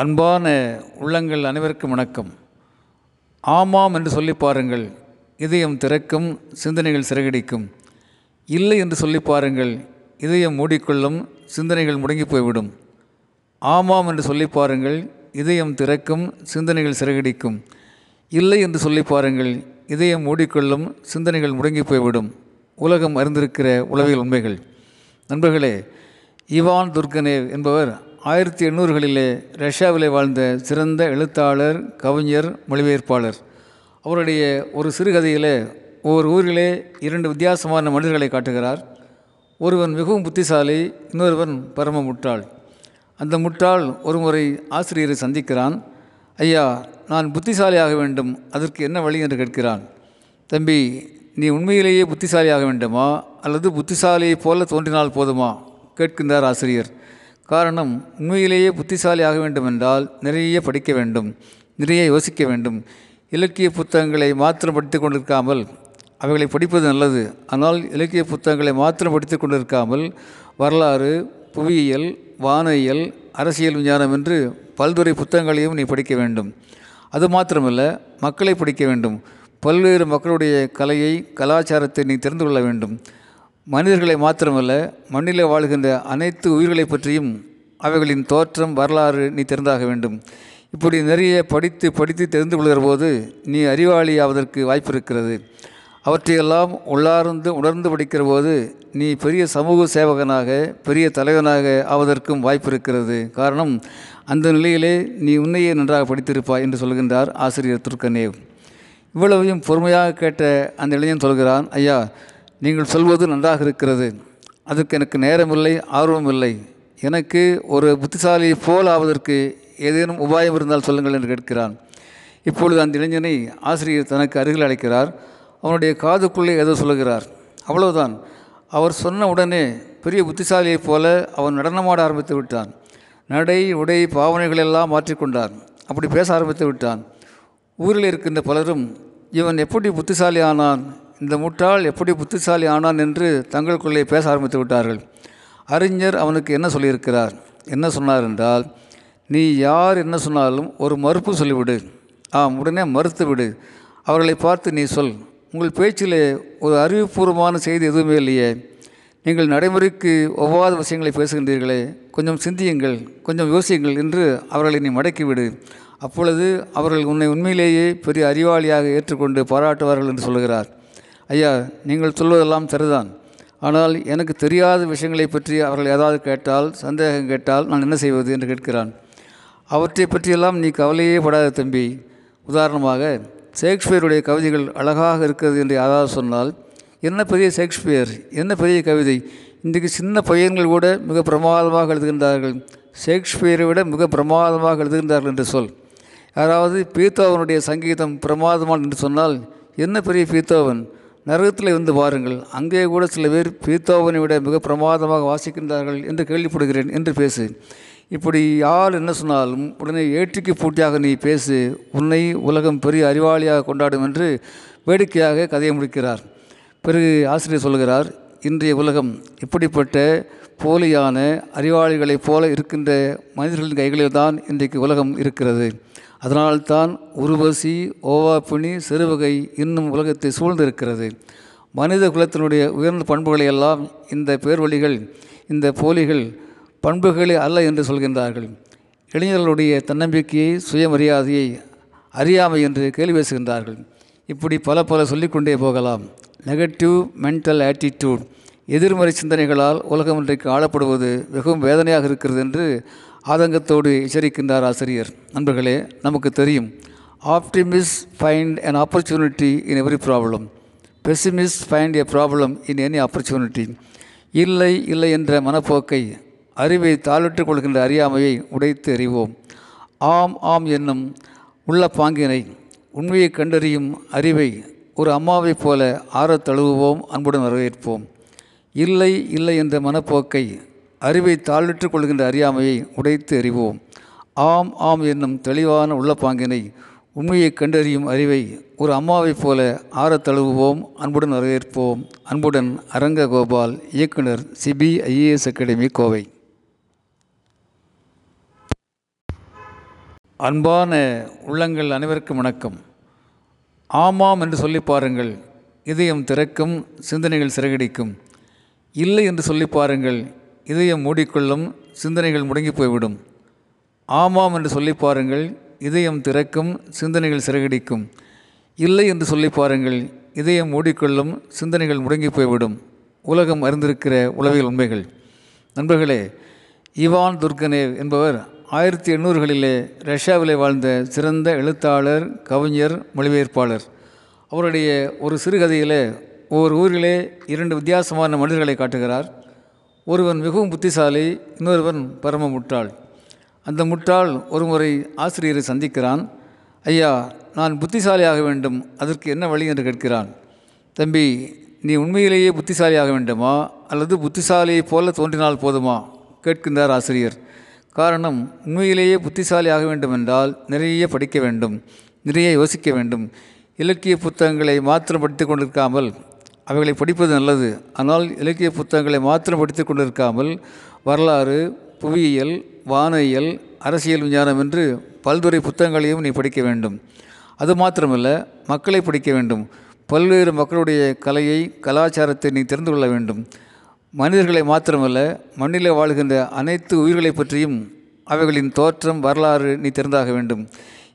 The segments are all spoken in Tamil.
அன்பான உள்ளங்கள் அனைவருக்கும் வணக்கம். ஆமாம் என்று சொல்லி பாருங்கள் இதயம் திறக்கும் சிந்தனைகள் சிறகடிக்கும். இல்லை என்று சொல்லி பாருங்கள் இதயம் மூடிக்கொள்ளும் சிந்தனைகள் முடங்கி போய்விடும். ஆமாம் என்று சொல்லி பாருங்கள் இதயம் திறக்கும் சிந்தனைகள் சிறகடிக்கும். இல்லை என்று சொல்லி பாருங்கள் இதயம் மூடிக்கொள்ளும் சிந்தனைகள் முடங்கி போய்விடும். உலகம் அறிந்திருக்கிற உளவியல் உண்மைகள். நண்பர்களே இவான் துர்கனேவ் என்பவர் ஆயிரத்தி எண்ணூறுகளிலே ரஷ்யாவிலே வாழ்ந்த சிறந்த எழுத்தாளர் கவிஞர் மொழிபெயர்ப்பாளர். அவருடைய ஒரு சிறுகதையிலே ஒவ்வொரு ஊரிலே இரண்டு வித்தியாசமான மனிதர்களை காட்டுகிறார். ஒருவன் மிகவும் புத்திசாலி இன்னொருவன் பரம முட்டாள். அந்த முட்டாள் ஒருமுறை ஆசிரியரை சந்திக்கிறான். ஐயா நான் புத்திசாலியாக வேண்டும். அதற்கு என்ன வழி? என்று கேட்கிறான். தம்பி நீ உண்மையிலேயே புத்திசாலியாக வேண்டுமா? அல்லது புத்திசாலியைப் போல தோன்றினால் போதுமா? கேட்கின்றார் ஆசிரியர். காரணம் உண்மையிலேயே புத்திசாலி ஆக வேண்டுமென்றால் நிறைய படிக்க வேண்டும் நிறைய யோசிக்க வேண்டும். இலக்கிய புத்தகங்களை மாத்திரம் படித்து கொண்டிருக்காமல் அவைகளை படிப்பது நல்லது. ஆனால் இலக்கிய புத்தகங்களை மாத்திரம் படித்து கொண்டிருக்காமல் வரலாறு புவியியல் வானியல் அரசியல் விஞ்ஞானம் என்று பல்துறை புத்தகங்களையும் நீ படிக்க வேண்டும். அது மாத்திரமல்ல மக்களை படிக்க வேண்டும். பல்வேறு மக்களுடைய கலையை கலாச்சாரத்தை நீ தெரிந்து கொள்ள வேண்டும். மனிதர்களை மாத்திரமல்ல மண்ணில் வாழ்கின்ற அனைத்து உயிர்களை பற்றியும் அவைகளின் தோற்றம் வரலாறு நீ தெரிந்தாக வேண்டும். இப்படி நிறைய படித்து படித்து தெரிந்து கொள்கிற போது நீ அறிவாளி ஆவதற்கு வாய்ப்பு இருக்கிறது அவற்றையெல்லாம் உள்ளார்ந்து உணர்ந்து படிக்கிற போது நீ பெரிய சமூக சேவகனாக பெரிய தலைவனாக ஆவதற்கும் வாய்ப்பு இருக்கிறது காரணம் அந்த நிலையிலே நீ உன்னையே நன்றாக படித்திருப்பாய் என்று சொல்கின்றார் ஆசிரியர் துர்கனேவ் இவ்வளவையும் பொறுமையாக கேட்ட அந்த இளைஞன் சொல்கிறான் ஐயா நீங்கள் சொல்வது நன்றாக இருக்கிறது. அதற்கு எனக்கு நேரமில்லை ஆர்வமில்லை. எனக்கு ஒரு புத்திசாலி போல் ஆவதற்கு ஏதேனும் உபாயம் இருந்தால் சொல்லுங்கள் என்று கேட்கிறான். இப்பொழுது அந்த இளைஞனை ஆசிரியர் தனக்கு அருகில் அழைக்கிறார். அவனுடைய காதுக்குள்ளே ஏதோ சொல்லுகிறார். அவ்வளவுதான். அவர் சொன்ன உடனே பெரிய புத்திசாலியைப் போல அவன் நடனமாட ஆரம்பித்து விட்டான். நடை உடை பாவனைகளெல்லாம் மாற்றிக்கொண்டான் அப்படி பேச ஆரம்பித்து விட்டான். ஊரில் இருக்கின்ற பலரும் இவன் எப்படி புத்திசாலி ஆனான் இந்த முட்டாள் எப்படி புத்திசாலி ஆனான் என்று தங்களுக்குள்ளே பேச ஆரம்பித்து விட்டார்கள். அறிஞர் அவனுக்கு என்ன சொல்லியிருக்கிறார்? என்ன சொன்னார் என்றால் நீ யார் என்ன சொன்னாலும் ஒரு மறுப்பு சொல்லிவிடு. ஆம் உடனே மறுத்து விடு. அவர்களை பார்த்து நீ சொல். உங்கள் பேச்சிலே ஒரு அறிவுபூர்வமான செய்தி எதுவுமே இல்லையே. நீங்கள் நடைமுறைக்கு ஒவ்வாத விஷயங்களை பேசுகின்றீர்களே. கொஞ்சம் சிந்தியுங்கள். கொஞ்சம் யோசியுங்கள் என்று அவர்களை நீ மடக்கிவிடு. அப்பொழுது அவர்கள் உன்னை உண்மையிலேயே பெரிய அறிவாளியாக ஏற்றுக்கொண்டு பாராட்டுவார்கள் என்று சொல்கிறார். ஐயா நீங்கள் சொல்வதெல்லாம் சரிதான். ஆனால் எனக்கு தெரியாத விஷயங்களை பற்றி அவர்கள் ஏதாவது கேட்டால் சந்தேகம் கேட்டால் நான் என்ன செய்வது என்று கேட்கிறான். அவற்றை பற்றியெல்லாம் நீ கவலையே படாத தம்பி. உதாரணமாக ஷேக்ஸ்பியருடைய கவிதைகள் அழகாக இருக்கிறது என்று யாராவது சொன்னால் என்ன பெரிய ஷேக்ஸ்பியர்? என்ன பெரிய கவிதை? இன்றைக்கு சின்ன பையன்கள் கூட மிக பிரமாதமாக எழுதுகின்றார்கள். ஷேக்ஸ்பியரை விட மிக பிரமாதமாக எழுதுகின்றார்கள் என்று சொல். யாராவது பீத்தோவனுடைய சங்கீதம் பிரமாதமான என்று சொன்னால் என்ன பெரிய பீத்தோவன்? நரகத்தில் வந்து வாருங்கள். அங்கே கூட சில பேர் பீத்தோவனை விட மிக பிரமாதமாக வாசிக்கின்றார்கள் என்று கேள்விப்படுகிறேன் என்று பேசு. இப்படி யார் என்ன சொன்னாலும் உடனே ஏற்றுக்கு பூட்டியாக நீ பேசு. உன்னை உலகம் பெரிய அறிவாளியாக கொண்டாடும் என்று வேடிக்கையாக கதையை முடிக்கிறார். பிறகு ஆசிரியர் சொல்கிறார் இன்றைய உலகம் இப்படிப்பட்ட போலியான அறிவாளிகளைப் போல இருக்கின்ற மனிதர்களின் கைகளில் தான் இன்றைக்கு உலகம் இருக்கிறது. அதனால்தான் உருவசி ஓவாப்பினி சிறுவகை இன்னும் உலகத்தை சூழ்ந்திருக்கிறது. மனித குலத்தினுடைய உயர்ந்த பண்புகளை எல்லாம் இந்த பேர்வழிகள் இந்த போலிகள் பண்புகளே அல்ல என்று சொல்கின்றார்கள். இளைஞர்களுடைய தன்னம்பிக்கையை சுயமரியாதையை அறியாமை என்று கேள்வி பேசுகின்றார்கள். இப்படி பல பல சொல்லிக்கொண்டே போகலாம். நெகட்டிவ் மென்டல் ஆட்டிடியூட் எதிர்மறை சிந்தனைகளால் உலகம் இன்றைக்கு ஆளப்படுவது மிகவும் வேதனையாக இருக்கிறது என்று ஆதங்கத்தோடு எச்சரிக்கின்றார் ஆசிரியர். நண்பர்களே நமக்கு தெரியும். Optimist find an opportunity in every problem pessimist find a problem in any opportunity இல்லை இல்லை என்ற மனப்போக்கை அறிவை தாளிட்டுக் கொள்கின்ற அறியாமையை உடைத்து அறிவோம் ஆம் ஆம் என்னும் உள்ள பாங்கினை உண்மையை கண்டறியும் அறிவை ஒரு அம்மாவைப் போல ஆற தழுவுவோம் அன்புடன் வரவேற்போம். இல்லை இல்லை என்ற மனப்போக்கை அறிவை தாழ்விட்டுக் கொள்கின்ற அறியாமையை உடைத்து அறிவோம் ஆம் ஆம் என்னும் தெளிவான உள்ளப்பாங்கினை உண்மையை கண்டறியும் அறிவை ஒரு அம்மாவைப் போல ஆறத் தழுவுவோம் அன்புடன் வரவேற்போம். அன்புடன் அரங்க கோபால் இயக்குனர் சிபிஐஏஎஸ் அகாடமி கோவை. அன்பான உள்ளங்கள் அனைவருக்கும் வணக்கம். ஆமாம் என்று சொல்லி பாருங்கள். இதயம் திறக்கும் சிந்தனைகள் சிறகடிக்கும். இல்லை என்று சொல்லி பாருங்கள் இதயம் மூடிக்கொள்ளும் சிந்தனைகள் முடங்கி போய்விடும் ஆமாம் என்று சொல்லி பாருங்கள் இதயம் திறக்கும் சிந்தனைகள் சிறகடிக்கும். இல்லை என்று சொல்லி பாருங்கள் இதயம் மூடிக்கொள்ளும் சிந்தனைகள் முடங்கி போய்விடும் உலகம் அறிந்திருக்கிற உளவியல் உண்மைகள். நண்பர்களே இவான் துர்கனேவ் என்பவர் ஆயிரத்தி எண்ணூறுகளிலே ரஷ்யாவிலே வாழ்ந்த சிறந்த எழுத்தாளர் கவிஞர் மொழிபெயர்ப்பாளர். அவருடைய ஒரு சிறுகதையிலே ஓர் ஊரிலே இரண்டு வித்தியாசமான மனிதர்களை காட்டுகிறார். ஒருவன் மிகவும் புத்திசாலி இன்னொருவன் பரம முட்டாள். அந்த முட்டாள் ஒருமுறை ஆசிரியரை சந்திக்கிறான். ஐயா நான் புத்திசாலியாக வேண்டும். அதற்கு என்ன வழி? என்று கேட்கிறான். தம்பி நீ உண்மையிலேயே புத்திசாலியாக வேண்டுமா? அல்லது புத்திசாலியைப் போல தோன்றினால் போதுமா? கேட்கின்றார் ஆசிரியர். காரணம் உண்மையிலேயே புத்திசாலி ஆக வேண்டுமென்றால் நிறைய படிக்க வேண்டும். நிறைய யோசிக்க வேண்டும். இலக்கிய புத்தகங்களை மாத்திரம் படித்து கொண்டிருக்காமல் அவைகளை படிப்பது நல்லது. ஆனால் இலக்கிய புத்தகங்களை மாத்திரம் படித்து கொண்டிருக்காமல் வரலாறு புவியியல் வானியல் அரசியல் விஞ்ஞானம் என்று பல்துறை புத்தகங்களையும் நீ படிக்க வேண்டும். அது மாத்திரமல்ல மக்களை படிக்க வேண்டும். பல்வேறு மக்களுடைய கலையை கலாச்சாரத்தை நீ தெரிந்து கொள்ள வேண்டும். மனிதர்களை மாத்திரமல்ல மண்ணில் வாழ்கின்ற அனைத்து உயிர்களை பற்றியும் அவைகளின் தோற்றம் வரலாறு நீ தெரிந்தாக வேண்டும்.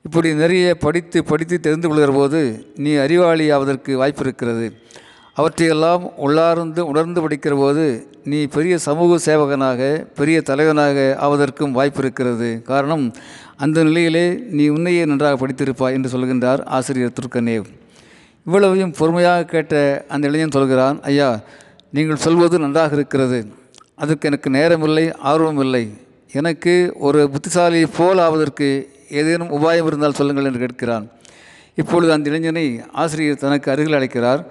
இப்படி நிறைய படித்து படித்து தெரிந்து கொள்கிற போது நீ அறிவாளி ஆவதற்கு வாய்ப்பு இருக்கிறது. அவற்றையெல்லாம் உள்ளார்ந்து உணர்ந்து படிக்கிற போது நீ பெரிய சமூக சேவகனாக பெரிய தலைவனாக ஆவதற்கும் வாய்ப்பு இருக்கிறது காரணம் அந்த நிலையிலே நீ உன்னையே நன்றாக படித்திருப்பாய் என்று சொல்கின்றார் ஆசிரியர் துர்கனேவ் இவ்வளவையும் பொறுமையாக கேட்ட அந்த இளைஞன் சொல்கிறான் ஐயா நீங்கள் சொல்வது நன்றாக இருக்கிறது. அதுக்கு எனக்கு நேரமில்லை ஆர்வமில்லை. எனக்கு ஒரு புத்திசாலி போல் ஆவதற்கு ஏதேனும் உபாயம் இருந்தால் சொல்லுங்கள் என்று கேட்கிறான். இப்பொழுது அந்த இளைஞனை ஆசிரியர் தனக்கு அருகில் அழைக்கிறார்.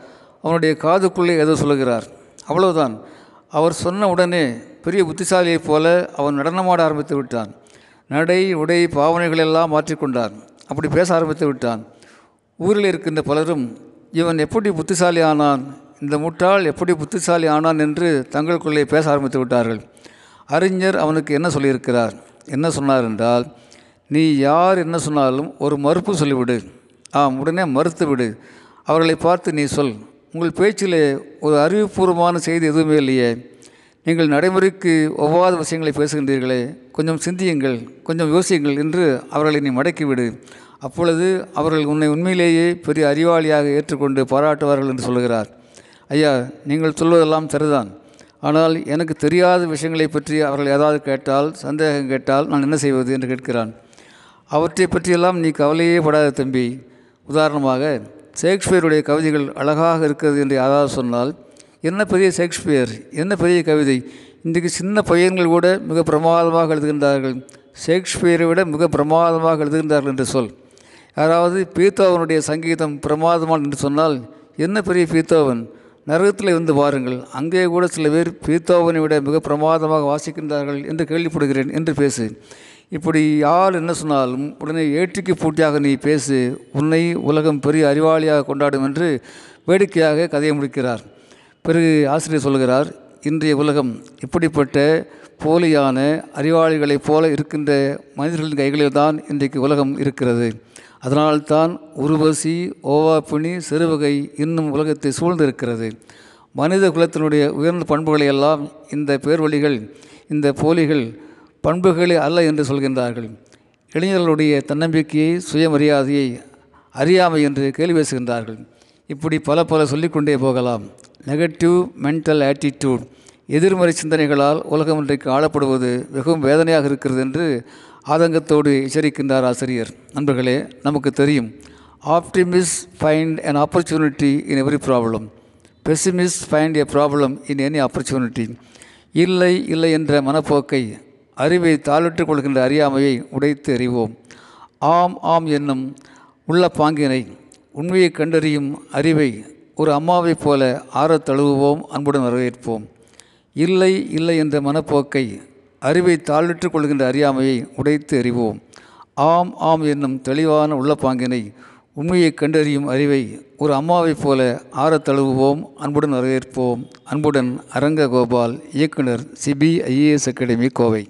அவனுடைய காதுக்குள்ளே ஏதோ சொல்லுகிறார். அவ்வளவுதான். அவர் சொன்ன உடனே பெரிய புத்திசாலியைப் போல அவன் நடனமாட ஆரம்பித்து விட்டான். நடை உடை பாவனைகளெல்லாம் மாற்றிக்கொண்டான் அப்படி பேச ஆரம்பித்து விட்டான். ஊரில் இருக்கின்ற பலரும் இவன் எப்படி புத்திசாலி ஆனான்? இந்த முட்டாள் எப்படி புத்திசாலி ஆனான்? என்று தங்களுக்குள்ளே பேச ஆரம்பித்து விட்டார்கள். அறிஞர் அவனுக்கு என்ன சொல்லியிருக்கிறார்? என்ன சொன்னார் என்றால் நீ யார் என்ன சொன்னாலும் ஒரு மறுப்பு சொல்லிவிடு. ஆம் உடனே மறுத்து விடு அவர்களை பார்த்து நீ சொல். உங்கள் பேச்சிலே ஒரு அறிவுபூர்வமான செய்தி எதுவுமே இல்லையே. நீங்கள் நடைமுறைக்கு ஒவ்வாத விஷயங்களை பேசுகின்றீர்களே. கொஞ்சம் சிந்தியுங்கள் கொஞ்சம் யோசியுங்கள் என்று அவர்களை நீ மடக்கிவிடு. அப்பொழுது அவர்கள் உன்னை உண்மையிலேயே பெரிய அறிவாளியாக ஏற்றுக்கொண்டு பாராட்டுவார்கள் என்று சொல்கிறார் ஐயா நீங்கள் சொல்வதெல்லாம் சரிதான். ஆனால் எனக்கு தெரியாத விஷயங்களை பற்றி அவர்கள் ஏதாவது கேட்டால் சந்தேகம் கேட்டால் நான் என்ன செய்வது என்று கேட்கிறான். அவற்றை பற்றியெல்லாம் நீ கவலையே படாத தம்பி. உதாரணமாக ஷேக்ஸ்பியருடைய கவிதைகள் அழகாக இருக்கிறது என்று யாராவது சொன்னால் என்ன பெரிய ஷேக்ஸ்பியர்? என்ன பெரிய கவிதை? இன்றைக்கு சின்ன பையன்கள் கூட மிக பிரமாதமாக எழுதுகின்றார்கள். ஷேக்ஸ்பியரை விட மிக பிரமாதமாக எழுதுகின்றார்கள் என்று சொல். யாராவது பீத்தோவனுடைய சங்கீதம் பிரமாதமான என்று சொன்னால் என்ன பெரிய பீத்தோவன் நரகத்தில் இருந்து பாருங்கள் அங்கே கூட சில பேர் பீத்தோவனை விட மிக பிரமாதமாக வாசிக்கின்றார்கள் என்று கேள்விப்படுகிறேன் என்று பேசு. இப்படி யார் என்ன சொன்னாலும் உடனே ஏற்றிக்கு பூட்டியாக நீ பேசு. உன்னை உலகம் பெரிய அறிவாளியாக கொண்டாடும் என்று வேடிக்கையாக கதையை முடிக்கிறார். பிறகு ஆசிரியர் சொல்கிறார் இன்றைய உலகம் இப்படிப்பட்ட போலியான அறிவாளிகளைப் போல இருக்கின்ற மனிதர்களின் கைகளில் தான் இன்றைக்கு உலகம் இருக்கிறது. அதனால்தான் உருவசி ஓவாப்பினி சிறுவகை இன்னும் உலகத்தை சூழ்ந்திருக்கிறது. மனித குலத்தினுடைய உயர்ந்த பண்புகளை எல்லாம் இந்த பேர்வழிகள் இந்த போலிகள் பண்புகளே அல்ல என்று சொல்கின்றார்கள். இளைஞர்களுடைய தன்னம்பிக்கையை சுயமரியாதையை அறியாமை என்று கேள்வி பேசுகின்றார்கள். இப்படி பல பல சொல்லிக்கொண்டே போகலாம். நெகட்டிவ் மென்டல் ஆட்டிடியூட் எதிர்மறை சிந்தனைகளால் உலகம் இன்றைக்கு ஆளப்படுவது மிகவும் வேதனையாக இருக்கிறது என்று ஆதங்கத்தோடு எச்சரிக்கின்றார் ஆசிரியர். நண்பர்களே நமக்கு தெரியும் optimist find an opportunity in every problem pessimist find a problem in any opportunity இல்லை இல்லை என்ற மனப்போக்கை அறிவை தாளிட்டுக் கொள்கின்ற அறியாமையை உடைத்து அறிவோம். ஆம் ஆம் என்னும் உள்ள பாங்கினை உண்மையை கண்டறியும் அறிவை ஒரு அம்மாவைப் போல ஆற தழுவுவோம் அன்புடன் வரவேற்போம். இல்லை இல்லை என்ற மனப்போக்கை அறிவை தாழ்விட்டுக் கொள்கின்ற அறியாமையை உடைத்து அறிவோம். ஆம் ஆம் என்னும் தெளிவான உள்ளப்பாங்கினை உண்மையை கண்டறியும் அறிவை ஒரு அம்மாவைப் போல ஆறத் தழுவுவோம் அன்புடன் வரவேற்போம். அன்புடன் அரங்க கோபால் இயக்குனர் சிபிஐஏஎஸ் அகாடமி கோவை.